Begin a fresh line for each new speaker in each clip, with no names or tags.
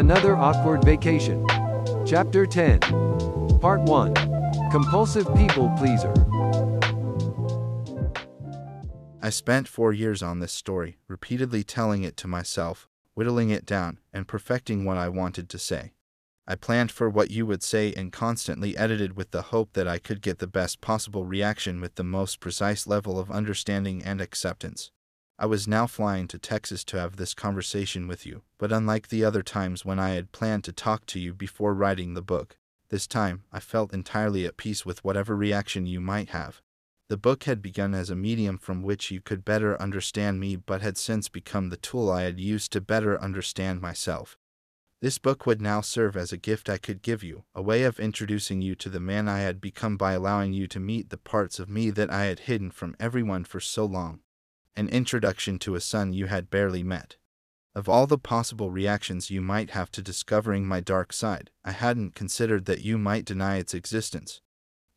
Another Awkward Vacation. Chapter 10. Part 1. Compulsive People Pleaser.
I spent four years on this story, repeatedly telling it to myself, whittling it down, and perfecting what I wanted to say. I planned for what you would say and constantly edited with the hope that I could get the best possible reaction with the most precise level of understanding and acceptance. I was now flying to Texas to have this conversation with you, but unlike the other times when I had planned to talk to you before writing the book, this time I felt entirely at peace with whatever reaction you might have. The book had begun as a medium from which you could better understand me, but had since become the tool I had used to better understand myself. This book would now serve as a gift I could give you, a way of introducing you to the man I had become by allowing you to meet the parts of me that I had hidden from everyone for so long an introduction to a son you had barely met. Of all the possible reactions you might have to discovering my dark side, I hadn't considered that you might deny its existence.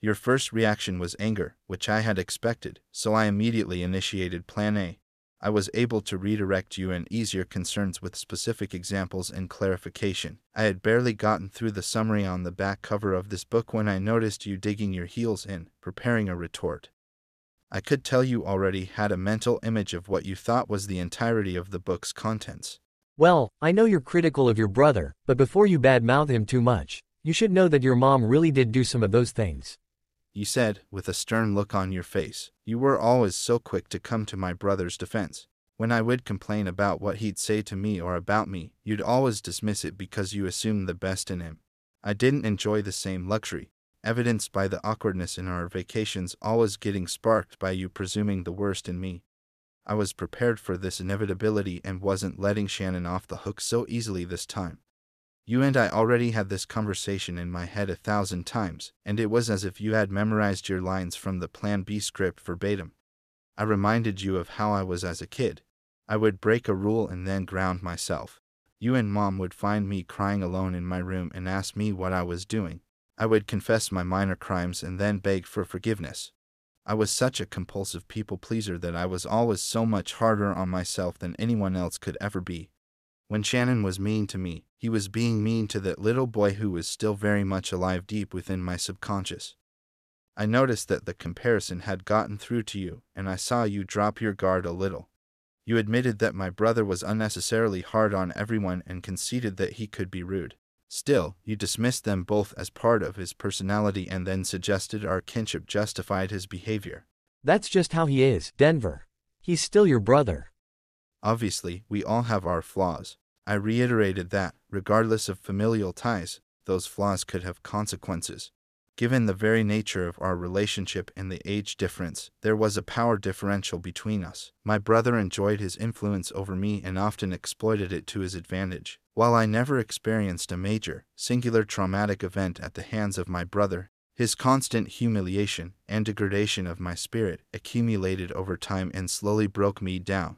Your first reaction was anger, which I had expected, so I immediately initiated Plan A. I was able to redirect you and ease your concerns with specific examples and clarification. I had barely gotten through the summary on the back cover of this book when I noticed you digging your heels in, preparing a retort. I could tell you already had a mental image of what you thought was the entirety of the book's contents.
Well, I know you're critical of your brother, but before you badmouth him too much, you should know that your mom really did do some of those things.
You said, with a stern look on your face, you were always so quick to come to my brother's defense. When I would complain about what he'd say to me or about me, you'd always dismiss it because you assumed the best in him. I didn't enjoy the same luxury, evidenced by the awkwardness in our vacations always getting sparked by you presuming the worst in me. I was prepared for this inevitability and wasn't letting Shannon off the hook so easily this time. You and I already had this conversation in my head a thousand times, and it was as if you had memorized your lines from the Plan B script verbatim. I reminded you of how I was as a kid. I would break a rule and then ground myself. You and Mom would find me crying alone in my room and ask me what I was doing. I would confess my minor crimes and then beg for forgiveness. I was such a compulsive people pleaser that I was always so much harder on myself than anyone else could ever be. When Shannon was mean to me, he was being mean to that little boy who was still very much alive deep within my subconscious. I noticed that the comparison had gotten through to you, and I saw you drop your guard a little. You admitted that my brother was unnecessarily hard on everyone and conceded that he could be rude. Still, you dismissed them both as part of his personality and then suggested our kinship justified his behavior.
That's just how he is, Denver. He's still your brother.
Obviously, we all have our flaws. I reiterated that, regardless of familial ties, those flaws could have consequences. Given the very nature of our relationship and the age difference, there was a power differential between us. My brother enjoyed his influence over me and often exploited it to his advantage. While I never experienced a major, singular traumatic event at the hands of my brother, his constant humiliation and degradation of my spirit accumulated over time and slowly broke me down.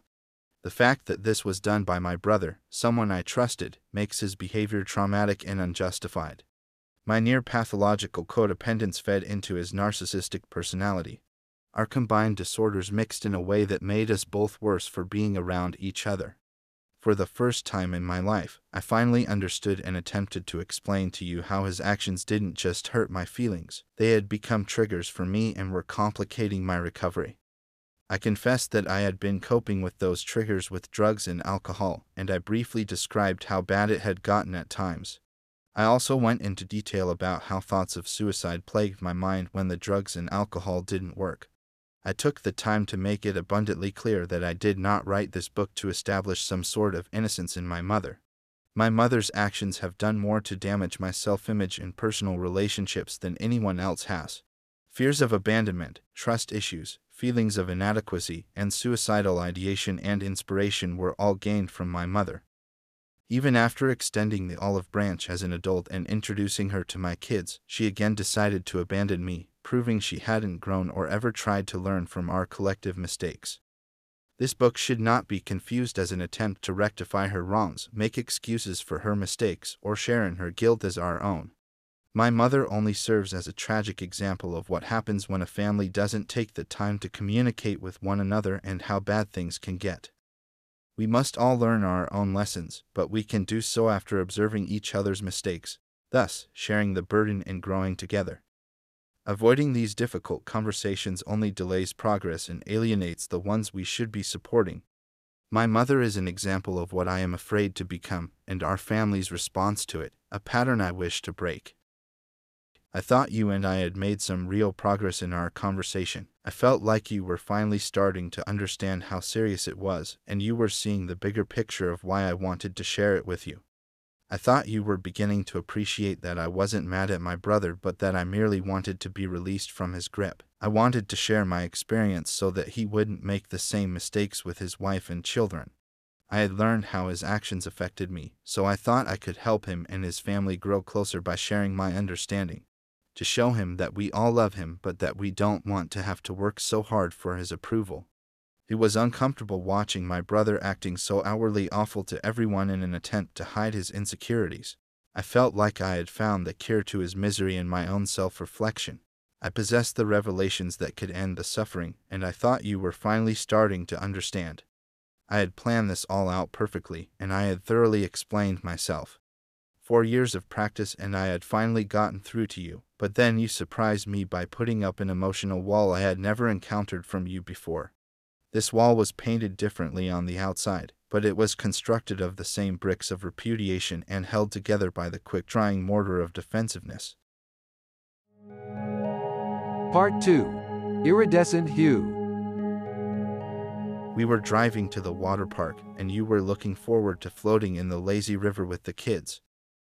The fact that this was done by my brother, someone I trusted, makes his behavior traumatic and unjustified. My near pathological codependence fed into his narcissistic personality. Our combined disorders mixed in a way that made us both worse for being around each other. For the first time in my life, I finally understood and attempted to explain to you how his actions didn't just hurt my feelings, they had become triggers for me and were complicating my recovery. I confessed that I had been coping with those triggers with drugs and alcohol, and I briefly described how bad it had gotten at times, I also went into detail about how thoughts of suicide plagued my mind when the drugs and alcohol didn't work. I took the time to make it abundantly clear that I did not write this book to establish some sort of innocence in my mother. My mother's actions have done more to damage my self image and personal relationships than anyone else has. Fears of abandonment, trust issues, feelings of inadequacy, and suicidal ideation and inspiration were all gained from my mother. Even after extending the olive branch as an adult and introducing her to my kids, she again decided to abandon me, proving she hadn't grown or ever tried to learn from our collective mistakes. This book should not be confused as an attempt to rectify her wrongs, make excuses for her mistakes, or share in her guilt as our own. My mother only serves as a tragic example of what happens when a family doesn't take the time to communicate with one another and how bad things can get. We must all learn our own lessons, but we can do so after observing each other's mistakes, thus sharing the burden and growing together. Avoiding these difficult conversations only delays progress and alienates the ones we should be supporting. My mother is an example of what I am afraid to become, and our family's response to it, a pattern I wish to break. I thought you and I had made some real progress in our conversation. I felt like you were finally starting to understand how serious it was, and you were seeing the bigger picture of why I wanted to share it with you. I thought you were beginning to appreciate that I wasn't mad at my brother, but that I merely wanted to be released from his grip. I wanted to share my experience so that he wouldn't make the same mistakes with his wife and children. I had learned how his actions affected me, so I thought I could help him and his family grow closer by sharing my understanding to show him that we all love him but that we don't want to have to work so hard for his approval. It was uncomfortable watching my brother acting so outwardly awful to everyone in an attempt to hide his insecurities. I felt like I had found the cure to his misery in my own self reflection. I possessed the revelations that could end the suffering, and I thought you were finally starting to understand. I had planned this all out perfectly, and I had thoroughly explained myself. Four years of practice, and I had finally gotten through to you, but then you surprised me by putting up an emotional wall I had never encountered from you before. This wall was painted differently on the outside, but it was constructed of the same bricks of repudiation and held together by the quick drying mortar of defensiveness.
Part 2 Iridescent Hue
We were driving to the water park, and you were looking forward to floating in the lazy river with the kids.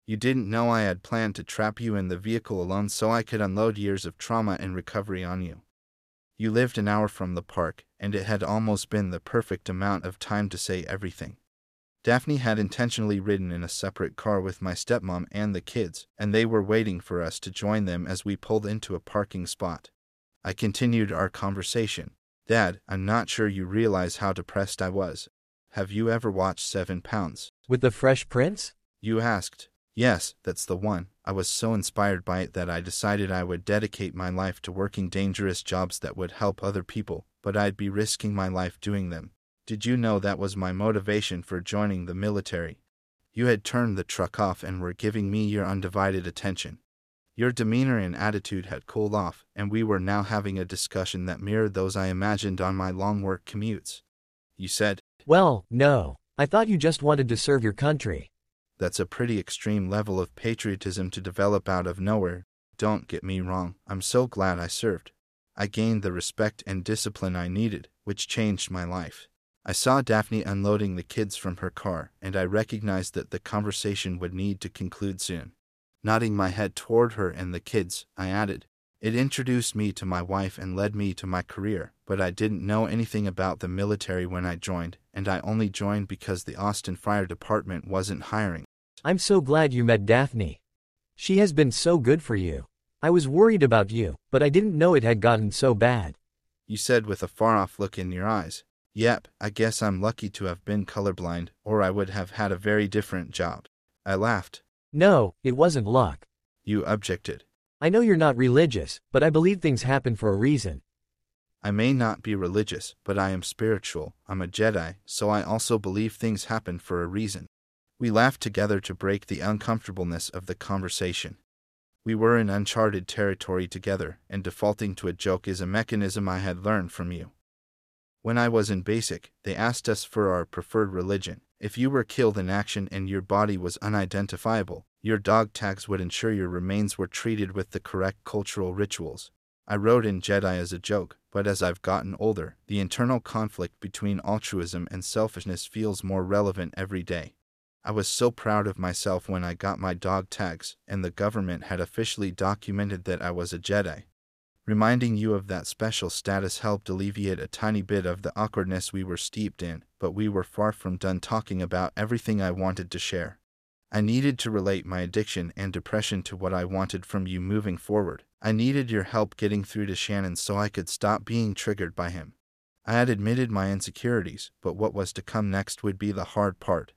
You didn't know I had planned to trap you in the vehicle alone so I could unload years of trauma and recovery on you. You lived an hour from the park, and it had almost been the perfect amount of time to say everything. Daphne had intentionally ridden in a separate car with my stepmom and the kids, and they were waiting for us to join them as we pulled into a parking spot. I continued our conversation. Dad, I'm not sure you realize how depressed I was. Have you ever watched Seven Pounds?
With the Fresh Prince?
You asked. Yes, that's the one. I was so inspired by it that I decided I would dedicate my life to working dangerous jobs that would help other people, but I'd be risking my life doing them. Did you know that was my motivation for joining the military? You had turned the truck off and were giving me your undivided attention. Your demeanor and attitude had cooled off, and we were now having a discussion that mirrored those I imagined on my long work commutes. You said,
Well, no. I thought you just wanted to serve your country.
That's a pretty extreme level of patriotism to develop out of nowhere. Don't get me wrong, I'm so glad I served. I gained the respect and discipline I needed, which changed my life. I saw Daphne unloading the kids from her car, and I recognized that the conversation would need to conclude soon. Nodding my head toward her and the kids, I added, It introduced me to my wife and led me to my career, but I didn't know anything about the military when I joined, and I only joined because the Austin Fire Department wasn't hiring.
I'm so glad you met Daphne. She has been so good for you. I was worried about you, but I didn't know it had gotten so bad.
You said with a far off look in your eyes. Yep, I guess I'm lucky to have been colorblind, or I would have had a very different job. I laughed.
No, it wasn't luck.
You objected.
I know you're not religious, but I believe things happen for a reason.
I may not be religious, but I am spiritual. I'm a Jedi, so I also believe things happen for a reason. We laughed together to break the uncomfortableness of the conversation. We were in uncharted territory together, and defaulting to a joke is a mechanism I had learned from you. When I was in basic, they asked us for our preferred religion. If you were killed in action and your body was unidentifiable, your dog tags would ensure your remains were treated with the correct cultural rituals. I wrote in Jedi as a joke, but as I've gotten older, the internal conflict between altruism and selfishness feels more relevant every day. I was so proud of myself when I got my dog tags, and the government had officially documented that I was a Jedi. Reminding you of that special status helped alleviate a tiny bit of the awkwardness we were steeped in, but we were far from done talking about everything I wanted to share. I needed to relate my addiction and depression to what I wanted from you moving forward. I needed your help getting through to Shannon so I could stop being triggered by him. I had admitted my insecurities, but what was to come next would be the hard part.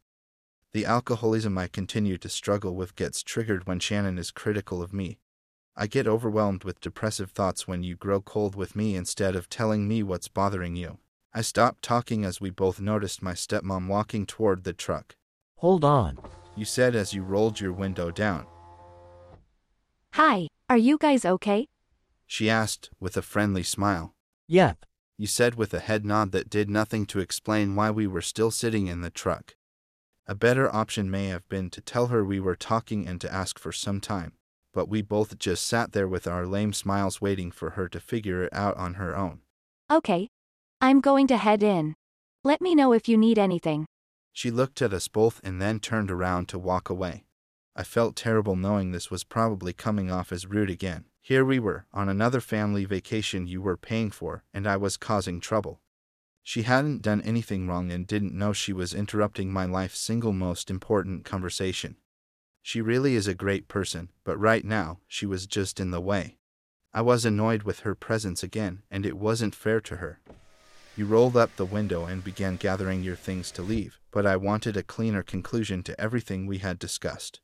The alcoholism I continue to struggle with gets triggered when Shannon is critical of me. I get overwhelmed with depressive thoughts when you grow cold with me instead of telling me what's bothering you. I stopped talking as we both noticed my stepmom walking toward the truck.
Hold on.
You said as you rolled your window down.
Hi, are you guys okay?
She asked with a friendly smile.
Yep.
You said with a head nod that did nothing to explain why we were still sitting in the truck. A better option may have been to tell her we were talking and to ask for some time, but we both just sat there with our lame smiles waiting for her to figure it out on her own.
Okay. I'm going to head in. Let me know if you need anything.
She looked at us both and then turned around to walk away. I felt terrible knowing this was probably coming off as rude again. Here we were, on another family vacation you were paying for, and I was causing trouble. She hadn't done anything wrong and didn't know she was interrupting my life's single most important conversation. She really is a great person, but right now, she was just in the way. I was annoyed with her presence again, and it wasn't fair to her. You rolled up the window and began gathering your things to leave, but I wanted a cleaner conclusion to everything we had discussed.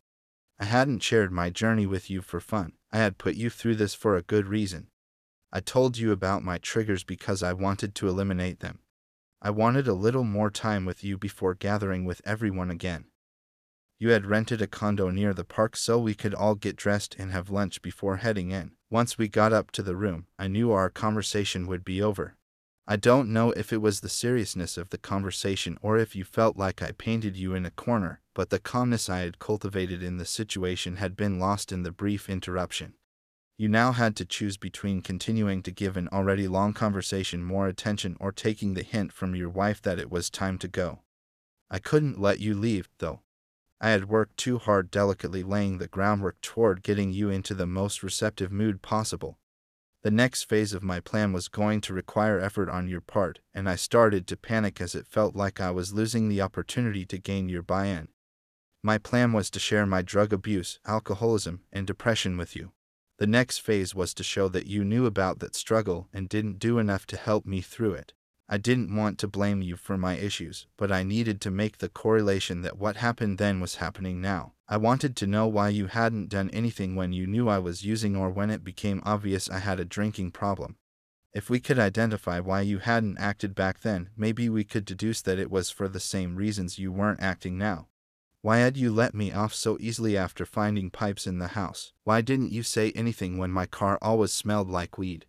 I hadn't shared my journey with you for fun. I had put you through this for a good reason. I told you about my triggers because I wanted to eliminate them. I wanted a little more time with you before gathering with everyone again. You had rented a condo near the park so we could all get dressed and have lunch before heading in. Once we got up to the room, I knew our conversation would be over. I don't know if it was the seriousness of the conversation or if you felt like I painted you in a corner, but the calmness I had cultivated in the situation had been lost in the brief interruption. You now had to choose between continuing to give an already long conversation more attention or taking the hint from your wife that it was time to go. I couldn't let you leave, though. I had worked too hard delicately laying the groundwork toward getting you into the most receptive mood possible. The next phase of my plan was going to require effort on your part, and I started to panic as it felt like I was losing the opportunity to gain your buy in. My plan was to share my drug abuse, alcoholism, and depression with you. The next phase was to show that you knew about that struggle and didn't do enough to help me through it. I didn't want to blame you for my issues, but I needed to make the correlation that what happened then was happening now. I wanted to know why you hadn't done anything when you knew I was using or when it became obvious I had a drinking problem. If we could identify why you hadn't acted back then, maybe we could deduce that it was for the same reasons you weren't acting now. Why had you let me off so easily after finding pipes in the house? Why didn't you say anything when my car always smelled like weed?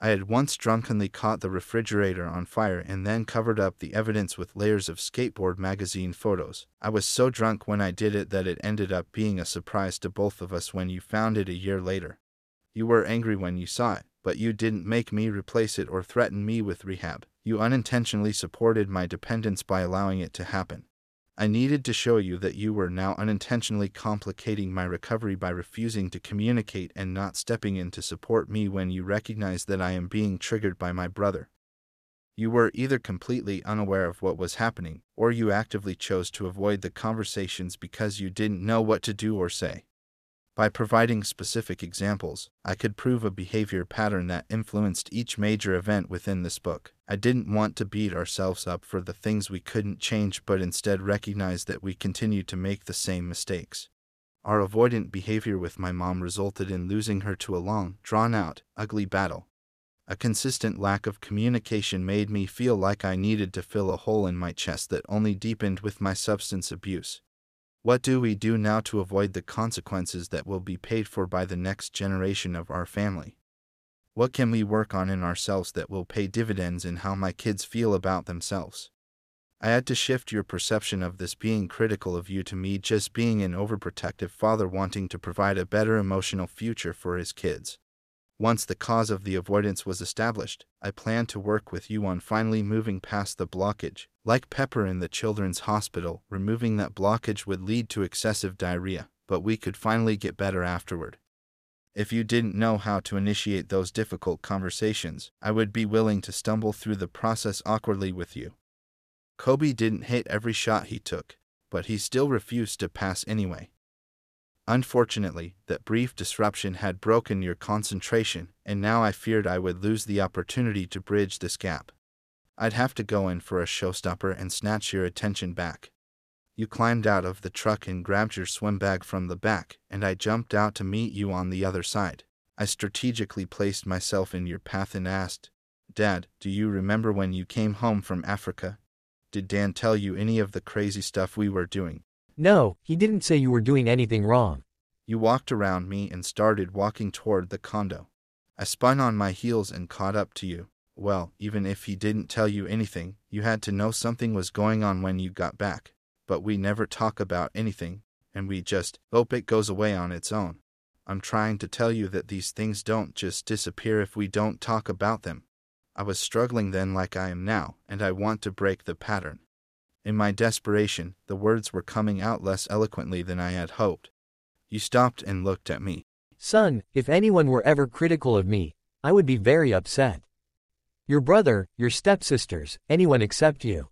I had once drunkenly caught the refrigerator on fire and then covered up the evidence with layers of skateboard magazine photos. I was so drunk when I did it that it ended up being a surprise to both of us when you found it a year later. You were angry when you saw it, but you didn't make me replace it or threaten me with rehab. You unintentionally supported my dependence by allowing it to happen. I needed to show you that you were now unintentionally complicating my recovery by refusing to communicate and not stepping in to support me when you recognized that I am being triggered by my brother. You were either completely unaware of what was happening, or you actively chose to avoid the conversations because you didn't know what to do or say. By providing specific examples, I could prove a behavior pattern that influenced each major event within this book. I didn't want to beat ourselves up for the things we couldn't change, but instead recognize that we continued to make the same mistakes. Our avoidant behavior with my mom resulted in losing her to a long, drawn out, ugly battle. A consistent lack of communication made me feel like I needed to fill a hole in my chest that only deepened with my substance abuse. What do we do now to avoid the consequences that will be paid for by the next generation of our family? What can we work on in ourselves that will pay dividends in how my kids feel about themselves? I had to shift your perception of this being critical of you to me just being an overprotective father wanting to provide a better emotional future for his kids. Once the cause of the avoidance was established, I planned to work with you on finally moving past the blockage. Like Pepper in the children's hospital, removing that blockage would lead to excessive diarrhea, but we could finally get better afterward. If you didn't know how to initiate those difficult conversations, I would be willing to stumble through the process awkwardly with you. Kobe didn't hit every shot he took, but he still refused to pass anyway. Unfortunately, that brief disruption had broken your concentration, and now I feared I would lose the opportunity to bridge this gap. I'd have to go in for a showstopper and snatch your attention back. You climbed out of the truck and grabbed your swim bag from the back, and I jumped out to meet you on the other side. I strategically placed myself in your path and asked, Dad, do you remember when you came home from Africa? Did Dan tell you any of the crazy stuff we were doing?
No, he didn't say you were doing anything wrong.
You walked around me and started walking toward the condo. I spun on my heels and caught up to you. Well, even if he didn't tell you anything, you had to know something was going on when you got back. But we never talk about anything, and we just hope it goes away on its own. I'm trying to tell you that these things don't just disappear if we don't talk about them. I was struggling then like I am now, and I want to break the pattern. In my desperation, the words were coming out less eloquently than I had hoped. You stopped and looked at me.
Son, if anyone were ever critical of me, I would be very upset. Your brother, your stepsisters, anyone except you.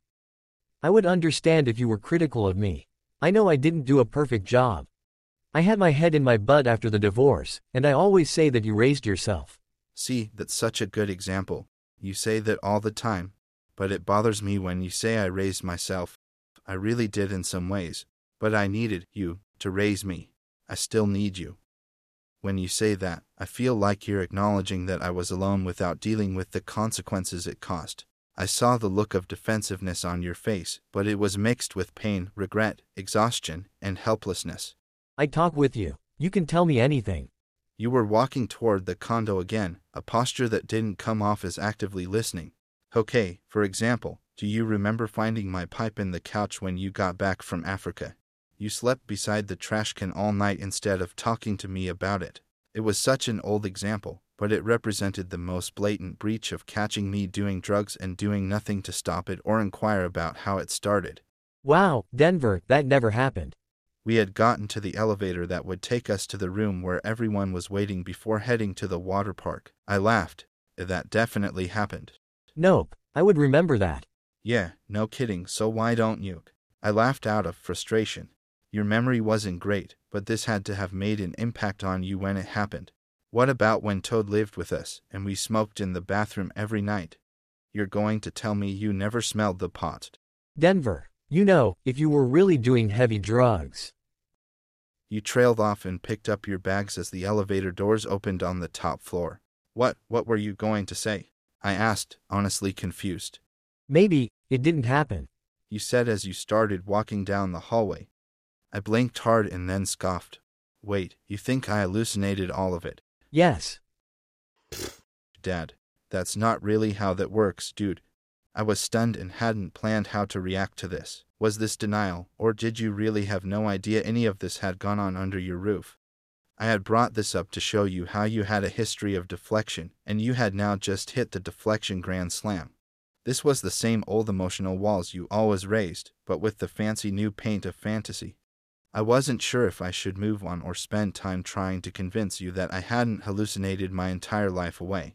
I would understand if you were critical of me. I know I didn't do a perfect job. I had my head in my butt after the divorce, and I always say that you raised yourself.
See, that's such a good example. You say that all the time, but it bothers me when you say I raised myself. I really did in some ways, but I needed you to raise me. I still need you. When you say that, I feel like you're acknowledging that I was alone without dealing with the consequences it cost. I saw the look of defensiveness on your face, but it was mixed with pain, regret, exhaustion, and helplessness.
I talk with you. You can tell me anything.
You were walking toward the condo again, a posture that didn't come off as actively listening. Okay, for example, do you remember finding my pipe in the couch when you got back from Africa? You slept beside the trash can all night instead of talking to me about it. It was such an old example, but it represented the most blatant breach of catching me doing drugs and doing nothing to stop it or inquire about how it started.
Wow, Denver, that never happened.
We had gotten to the elevator that would take us to the room where everyone was waiting before heading to the water park. I laughed. That definitely happened.
Nope, I would remember that.
Yeah, no kidding, so why don't you? I laughed out of frustration. Your memory wasn't great, but this had to have made an impact on you when it happened. What about when Toad lived with us and we smoked in the bathroom every night? You're going to tell me you never smelled the pot.
Denver, you know, if you were really doing heavy drugs.
You trailed off and picked up your bags as the elevator doors opened on the top floor. What, what were you going to say? I asked, honestly confused.
Maybe, it didn't happen.
You said as you started walking down the hallway. I blinked hard and then scoffed. Wait, you think I hallucinated all of it?
Yes.
Dad, that's not really how that works, dude. I was stunned and hadn't planned how to react to this. Was this denial, or did you really have no idea any of this had gone on under your roof? I had brought this up to show you how you had a history of deflection, and you had now just hit the deflection grand slam. This was the same old emotional walls you always raised, but with the fancy new paint of fantasy. I wasn't sure if I should move on or spend time trying to convince you that I hadn't hallucinated my entire life away.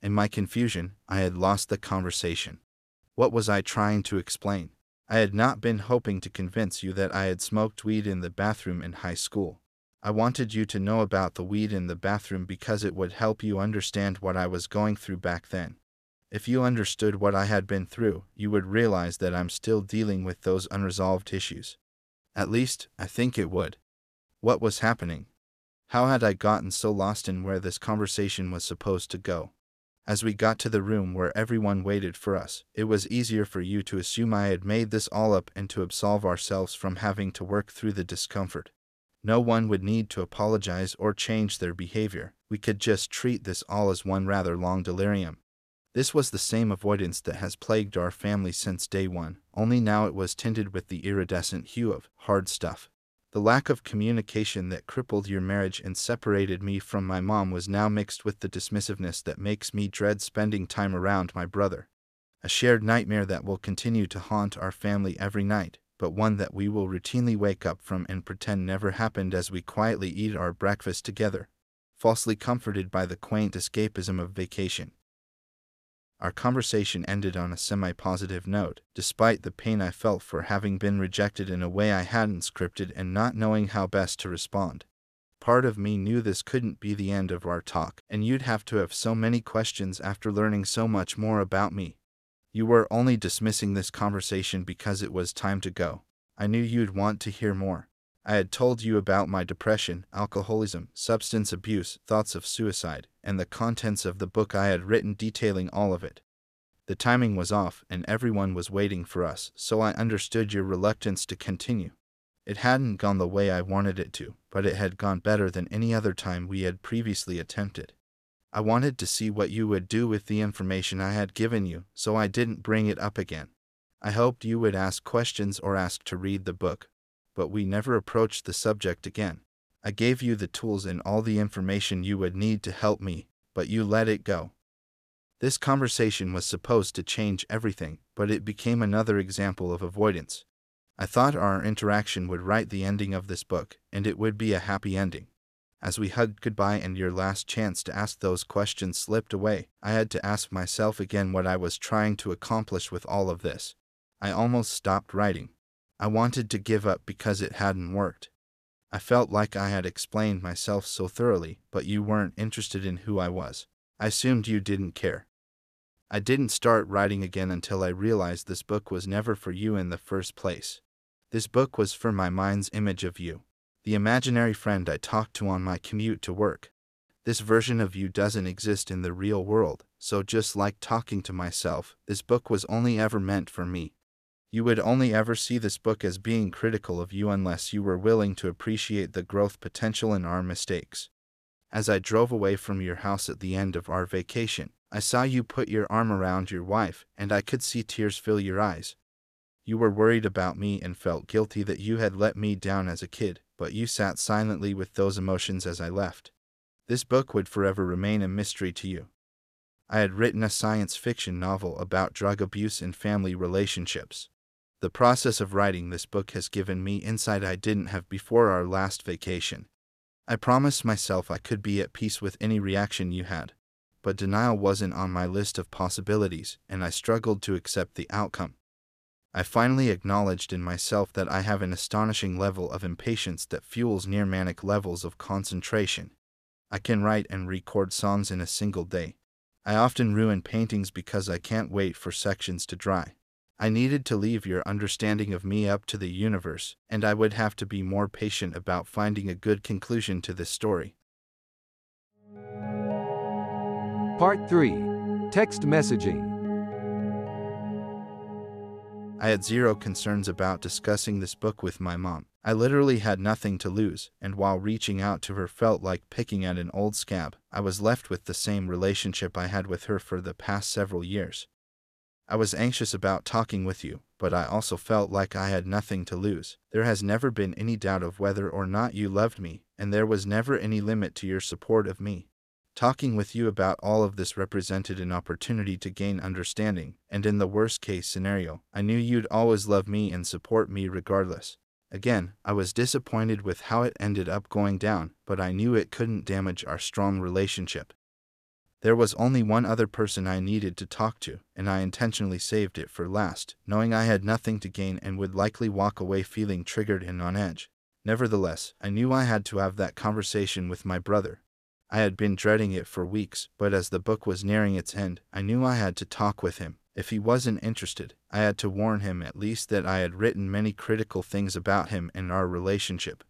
In my confusion, I had lost the conversation. What was I trying to explain? I had not been hoping to convince you that I had smoked weed in the bathroom in high school. I wanted you to know about the weed in the bathroom because it would help you understand what I was going through back then. If you understood what I had been through, you would realize that I'm still dealing with those unresolved issues. At least, I think it would. What was happening? How had I gotten so lost in where this conversation was supposed to go? As we got to the room where everyone waited for us, it was easier for you to assume I had made this all up and to absolve ourselves from having to work through the discomfort. No one would need to apologize or change their behavior. We could just treat this all as one rather long delirium. This was the same avoidance that has plagued our family since day one, only now it was tinted with the iridescent hue of hard stuff. The lack of communication that crippled your marriage and separated me from my mom was now mixed with the dismissiveness that makes me dread spending time around my brother. A shared nightmare that will continue to haunt our family every night, but one that we will routinely wake up from and pretend never happened as we quietly eat our breakfast together, falsely comforted by the quaint escapism of vacation. Our conversation ended on a semi positive note, despite the pain I felt for having been rejected in a way I hadn't scripted and not knowing how best to respond. Part of me knew this couldn't be the end of our talk, and you'd have to have so many questions after learning so much more about me. You were only dismissing this conversation because it was time to go. I knew you'd want to hear more. I had told you about my depression, alcoholism, substance abuse, thoughts of suicide, and the contents of the book I had written detailing all of it. The timing was off, and everyone was waiting for us, so I understood your reluctance to continue. It hadn't gone the way I wanted it to, but it had gone better than any other time we had previously attempted. I wanted to see what you would do with the information I had given you, so I didn't bring it up again. I hoped you would ask questions or ask to read the book, but we never approached the subject again. I gave you the tools and all the information you would need to help me, but you let it go. This conversation was supposed to change everything, but it became another example of avoidance. I thought our interaction would write the ending of this book, and it would be a happy ending. As we hugged goodbye and your last chance to ask those questions slipped away, I had to ask myself again what I was trying to accomplish with all of this. I almost stopped writing. I wanted to give up because it hadn't worked. I felt like I had explained myself so thoroughly, but you weren't interested in who I was. I assumed you didn't care. I didn't start writing again until I realized this book was never for you in the first place. This book was for my mind's image of you, the imaginary friend I talked to on my commute to work. This version of you doesn't exist in the real world, so just like talking to myself, this book was only ever meant for me. You would only ever see this book as being critical of you unless you were willing to appreciate the growth potential in our mistakes. As I drove away from your house at the end of our vacation, I saw you put your arm around your wife, and I could see tears fill your eyes. You were worried about me and felt guilty that you had let me down as a kid, but you sat silently with those emotions as I left. This book would forever remain a mystery to you. I had written a science fiction novel about drug abuse and family relationships. The process of writing this book has given me insight I didn't have before our last vacation. I promised myself I could be at peace with any reaction you had, but denial wasn't on my list of possibilities, and I struggled to accept the outcome. I finally acknowledged in myself that I have an astonishing level of impatience that fuels near manic levels of concentration. I can write and record songs in a single day. I often ruin paintings because I can't wait for sections to dry. I needed to leave your understanding of me up to the universe, and I would have to be more patient about finding a good conclusion to this story.
Part 3 Text Messaging
I had zero concerns about discussing this book with my mom. I literally had nothing to lose, and while reaching out to her felt like picking at an old scab, I was left with the same relationship I had with her for the past several years. I was anxious about talking with you, but I also felt like I had nothing to lose. There has never been any doubt of whether or not you loved me, and there was never any limit to your support of me. Talking with you about all of this represented an opportunity to gain understanding, and in the worst case scenario, I knew you'd always love me and support me regardless. Again, I was disappointed with how it ended up going down, but I knew it couldn't damage our strong relationship. There was only one other person I needed to talk to, and I intentionally saved it for last, knowing I had nothing to gain and would likely walk away feeling triggered and on edge. Nevertheless, I knew I had to have that conversation with my brother, I had been dreading it for weeks, but as the book was nearing its end, I knew I had to talk with him. If he wasn't interested, I had to warn him at least that I had written many critical things about him and our relationship.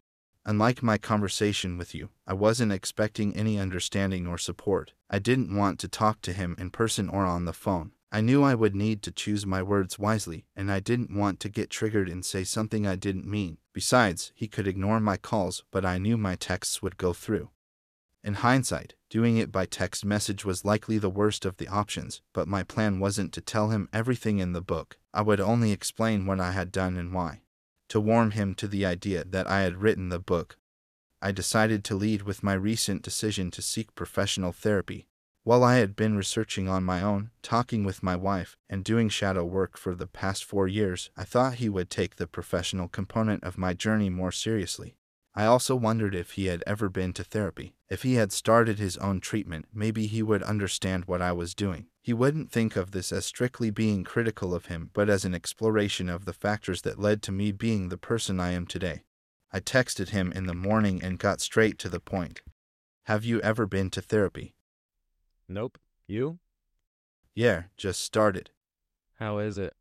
Unlike my conversation with you, I wasn't expecting any understanding or support. I didn't want to talk to him in person or on the phone. I knew I would need to choose my words wisely, and I didn't want to get triggered and say something I didn't mean. Besides, he could ignore my calls, but I knew my texts would go through. In hindsight, doing it by text message was likely the worst of the options, but my plan wasn't to tell him everything in the book. I would only explain what I had done and why. To warm him to the idea that I had written the book, I decided to lead with my recent decision to seek professional therapy. While I had been researching on my own, talking with my wife, and doing shadow work for the past four years, I thought he would take the professional component of my journey more seriously. I also wondered if he had ever been to therapy. If he had started his own treatment, maybe he would understand what I was doing. He wouldn't think of this as strictly being critical of him, but as an exploration of the factors that led to me being the person I am today. I texted him in the morning and got straight to the point. Have you ever been to therapy?
Nope. You?
Yeah, just started.
How is it?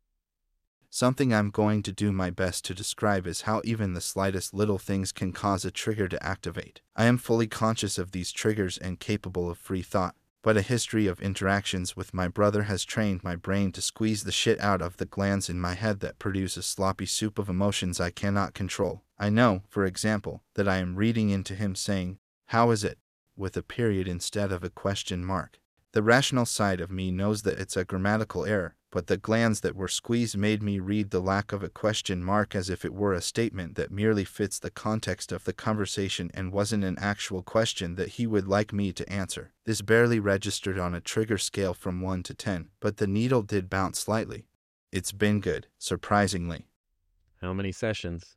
Something I'm going to do my best to describe is how even the slightest little things can cause a trigger to activate. I am fully conscious of these triggers and capable of free thought, but a history of interactions with my brother has trained my brain to squeeze the shit out of the glands in my head that produce a sloppy soup of emotions I cannot control. I know, for example, that I am reading into him saying, How is it? with a period instead of a question mark. The rational side of me knows that it's a grammatical error, but the glands that were squeezed made me read the lack of a question mark as if it were a statement that merely fits the context of the conversation and wasn't an actual question that he would like me to answer. This barely registered on a trigger scale from 1 to 10, but the needle did bounce slightly. It's been good, surprisingly.
How many sessions?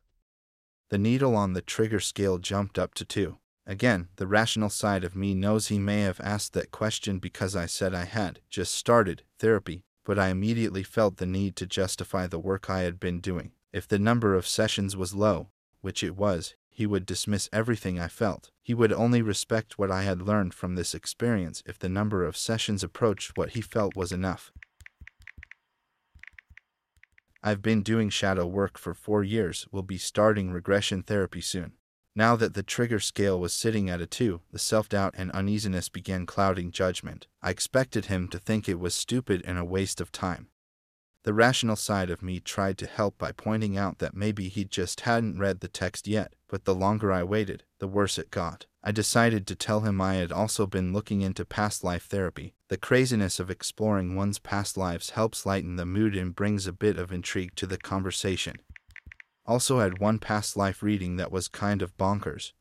The needle on the trigger scale jumped up to 2. Again, the rational side of me knows he may have asked that question because I said I had just started therapy, but I immediately felt the need to justify the work I had been doing. If the number of sessions was low, which it was, he would dismiss everything I felt. He would only respect what I had learned from this experience if the number of sessions approached what he felt was enough. I've been doing shadow work for four years, will be starting regression therapy soon. Now that the trigger scale was sitting at a 2, the self doubt and uneasiness began clouding judgment. I expected him to think it was stupid and a waste of time. The rational side of me tried to help by pointing out that maybe he just hadn't read the text yet, but the longer I waited, the worse it got. I decided to tell him I had also been looking into past life therapy. The craziness of exploring one's past lives helps lighten the mood and brings a bit of intrigue to the conversation. Also had one past life reading that was kind of bonkers.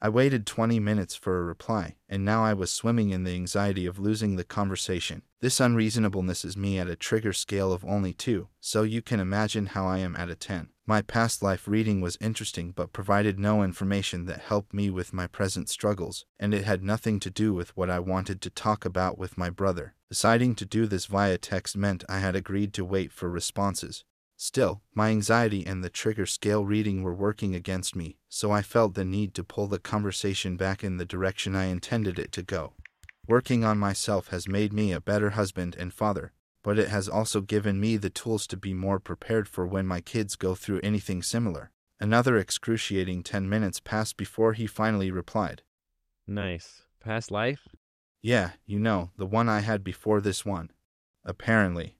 I waited 20 minutes for a reply, and now I was swimming in the anxiety of losing the conversation. This unreasonableness is me at a trigger scale of only 2, so you can imagine how I am at a 10. My past life reading was interesting but provided no information that helped me with my present struggles, and it had nothing to do with what I wanted to talk about with my brother. Deciding to do this via text meant I had agreed to wait for responses. Still, my anxiety and the trigger scale reading were working against me, so I felt the need to pull the conversation back in the direction I intended it to go. Working on myself has made me a better husband and father, but it has also given me the tools to be more prepared for when my kids go through anything similar. Another excruciating 10 minutes passed before he finally replied.
Nice. Past life?
Yeah, you know, the one I had before this one. Apparently.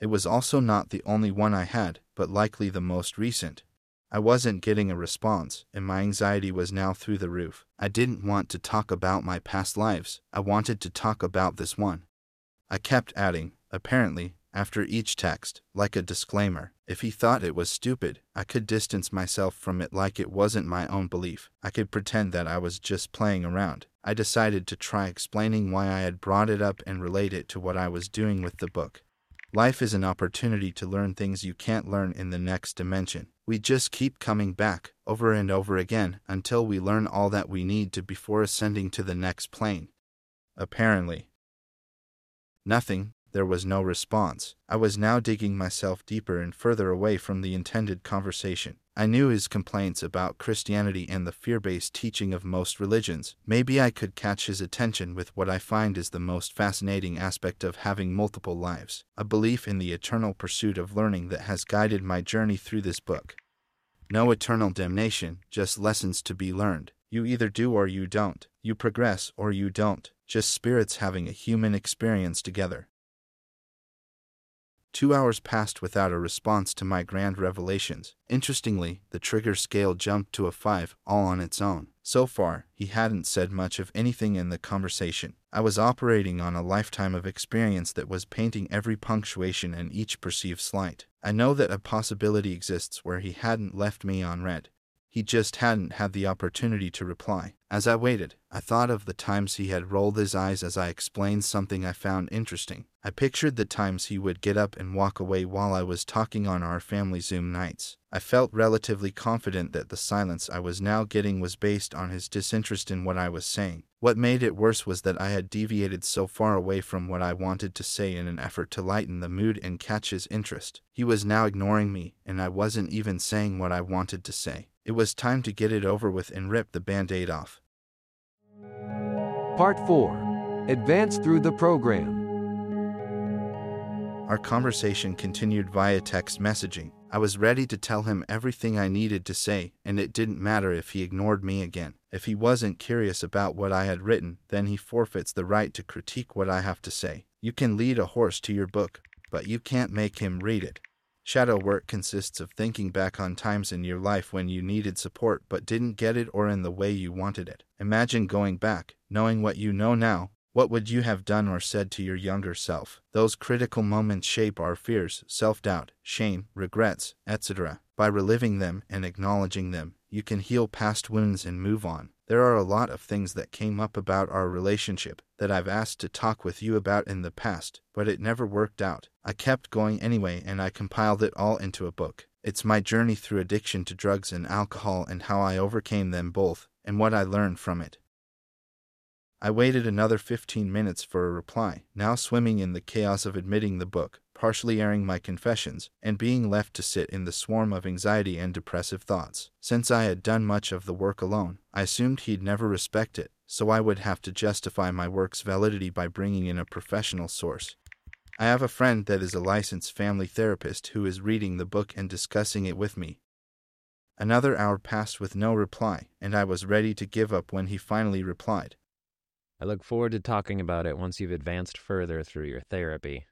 It was also not the only one I had, but likely the most recent. I wasn't getting a response, and my anxiety was now through the roof. I didn't want to talk about my past lives, I wanted to talk about this one. I kept adding, apparently, after each text, like a disclaimer. If he thought it was stupid, I could distance myself from it like it wasn't my own belief. I could pretend that I was just playing around. I decided to try explaining why I had brought it up and relate it to what I was doing with the book. Life is an opportunity to learn things you can't learn in the next dimension. We just keep coming back, over and over again, until we learn all that we need to before ascending to the next plane. Apparently. Nothing, there was no response. I was now digging myself deeper and further away from the intended conversation. I knew his complaints about Christianity and the fear based teaching of most religions. Maybe I could catch his attention with what I find is the most fascinating aspect of having multiple lives a belief in the eternal pursuit of learning that has guided my journey through this book. No eternal damnation, just lessons to be learned. You either do or you don't. You progress or you don't. Just spirits having a human experience together. Two hours passed without a response to my grand revelations. Interestingly, the trigger scale jumped to a 5, all on its own. So far, he hadn't said much of anything in the conversation. I was operating on a lifetime of experience that was painting every punctuation and each perceived slight. I know that a possibility exists where he hadn't left me on read. He just hadn't had the opportunity to reply. As I waited, I thought of the times he had rolled his eyes as I explained something I found interesting. I pictured the times he would get up and walk away while I was talking on our family Zoom nights. I felt relatively confident that the silence I was now getting was based on his disinterest in what I was saying. What made it worse was that I had deviated so far away from what I wanted to say in an effort to lighten the mood and catch his interest. He was now ignoring me, and I wasn't even saying what I wanted to say. It was time to get it over with and rip the band aid off.
Part 4 Advance through the program.
Our conversation continued via text messaging. I was ready to tell him everything I needed to say, and it didn't matter if he ignored me again. If he wasn't curious about what I had written, then he forfeits the right to critique what I have to say. You can lead a horse to your book, but you can't make him read it. Shadow work consists of thinking back on times in your life when you needed support but didn't get it or in the way you wanted it. Imagine going back, knowing what you know now. What would you have done or said to your younger self? Those critical moments shape our fears, self doubt, shame, regrets, etc. By reliving them and acknowledging them, you can heal past wounds and move on. There are a lot of things that came up about our relationship that I've asked to talk with you about in the past, but it never worked out. I kept going anyway and I compiled it all into a book. It's my journey through addiction to drugs and alcohol and how I overcame them both, and what I learned from it. I waited another 15 minutes for a reply, now swimming in the chaos of admitting the book, partially airing my confessions, and being left to sit in the swarm of anxiety and depressive thoughts. Since I had done much of the work alone, I assumed he'd never respect it, so I would have to justify my work's validity by bringing in a professional source. I have a friend that is a licensed family therapist who is reading the book and discussing it with me. Another hour passed with no reply, and I was ready to give up when he finally replied.
I look forward to talking about it once you've advanced further through your therapy.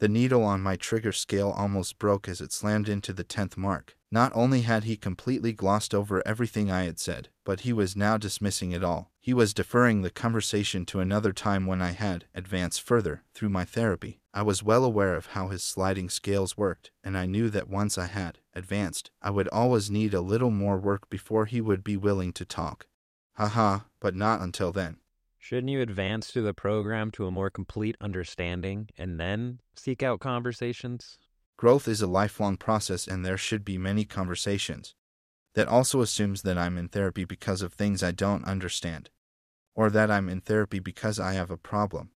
The needle on my trigger scale almost broke as it slammed into the tenth mark. Not only had he completely glossed over everything I had said, but he was now dismissing it all. He was deferring the conversation to another time when I had advanced further through my therapy. I was well aware of how his sliding scales worked, and I knew that once I had advanced, I would always need a little more work before he would be willing to talk. Haha, but not until then.
Shouldn't you advance through the program to a more complete understanding and then seek out conversations?
Growth is a lifelong process, and there should be many conversations. That also assumes that I'm in therapy because of things I don't understand, or that I'm in therapy because I have a problem.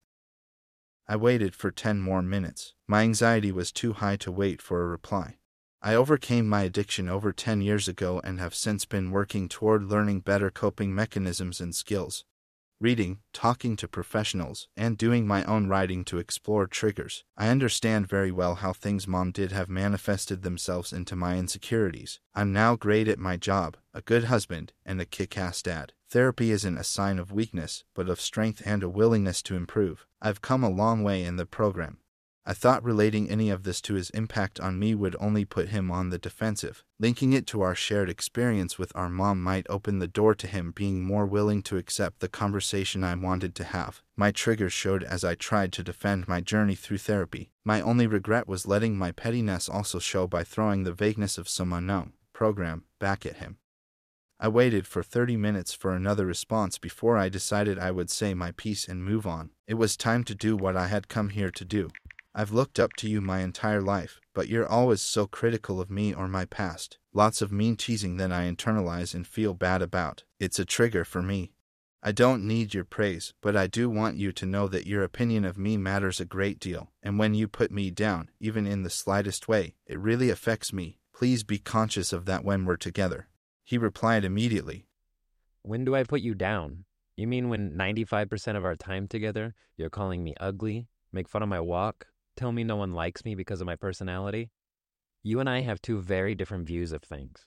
I waited for 10 more minutes. My anxiety was too high to wait for a reply. I overcame my addiction over 10 years ago and have since been working toward learning better coping mechanisms and skills reading, talking to professionals, and doing my own writing to explore triggers. I understand very well how things mom did have manifested themselves into my insecurities. I'm now great at my job, a good husband, and a kick ass dad. Therapy isn't a sign of weakness, but of strength and a willingness to improve. I've come a long way in the program. I thought relating any of this to his impact on me would only put him on the defensive. Linking it to our shared experience with our mom might open the door to him being more willing to accept the conversation I wanted to have. My triggers showed as I tried to defend my journey through therapy. My only regret was letting my pettiness also show by throwing the vagueness of some unknown program back at him. I waited for 30 minutes for another response before I decided I would say my piece and move on. It was time to do what I had come here to do. I've looked up to you my entire life, but you're always so critical of me or my past. Lots of mean teasing that I internalize and feel bad about. It's a trigger for me. I don't need your praise, but I do want you to know that your opinion of me matters a great deal, and when you put me down, even in the slightest way, it really affects me. Please be conscious of that when we're together. He replied immediately.
When do I put you down? You mean when 95% of our time together, you're calling me ugly, make fun of my walk, tell me no one likes me because of my personality. You and I have two very different views of things.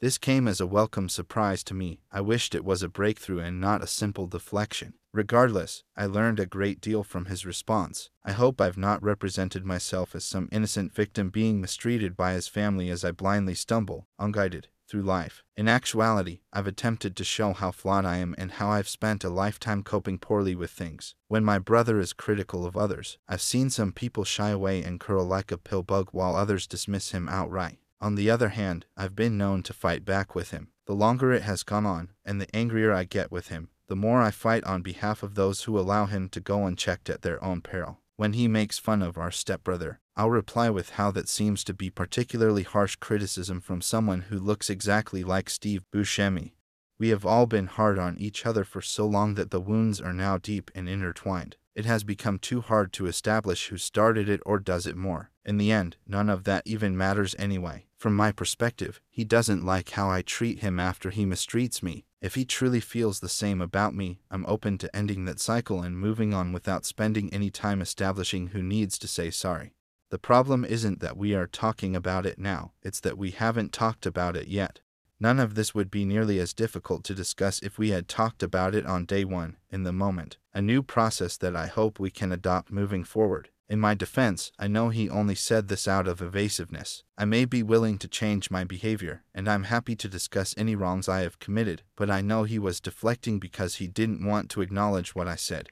This came as a welcome surprise to me. I wished it was a breakthrough and not a simple deflection. Regardless, I learned a great deal from his response. I hope I've not represented myself as some innocent victim being mistreated by his family as I blindly stumble, unguided, through life. In actuality, I've attempted to show how flawed I am and how I've spent a lifetime coping poorly with things. When my brother is critical of others, I've seen some people shy away and curl like a pill bug while others dismiss him outright. On the other hand, I've been known to fight back with him. The longer it has gone on, and the angrier I get with him, the more I fight on behalf of those who allow him to go unchecked at their own peril. When he makes fun of our stepbrother, I'll reply with how that seems to be particularly harsh criticism from someone who looks exactly like Steve Buscemi. We have all been hard on each other for so long that the wounds are now deep and intertwined. It has become too hard to establish who started it or does it more. In the end, none of that even matters anyway. From my perspective, he doesn't like how I treat him after he mistreats me, If he truly feels the same about me, I'm open to ending that cycle and moving on without spending any time establishing who needs to say sorry. The problem isn't that we are talking about it now, it's that we haven't talked about it yet. None of this would be nearly as difficult to discuss if we had talked about it on day one, in the moment. A new process that I hope we can adopt moving forward. In my defense, I know he only said this out of evasiveness. I may be willing to change my behavior, and I'm happy to discuss any wrongs I have committed, but I know he was deflecting because he didn't want to acknowledge what I said.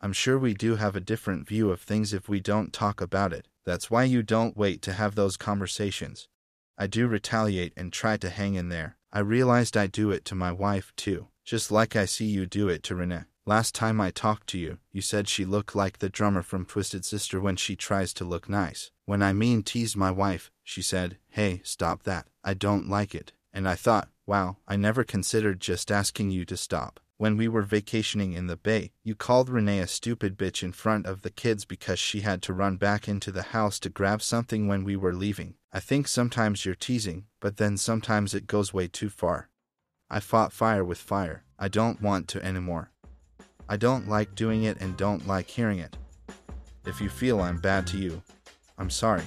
I'm sure we do have a different view of things if we don't talk about it. That's why you don't wait to have those conversations. I do retaliate and try to hang in there. I realized I do it to my wife too, just like I see you do it to Renee. Last time I talked to you, you said she looked like the drummer from Twisted Sister when she tries to look nice. When I mean tease my wife, she said, Hey, stop that. I don't like it. And I thought, wow, I never considered just asking you to stop. When we were vacationing in the bay, you called Renee a stupid bitch in front of the kids because she had to run back into the house to grab something when we were leaving. I think sometimes you're teasing, but then sometimes it goes way too far. I fought fire with fire. I don't want to anymore. I don't like doing it and don't like hearing it. If you feel I'm bad to you, I'm sorry.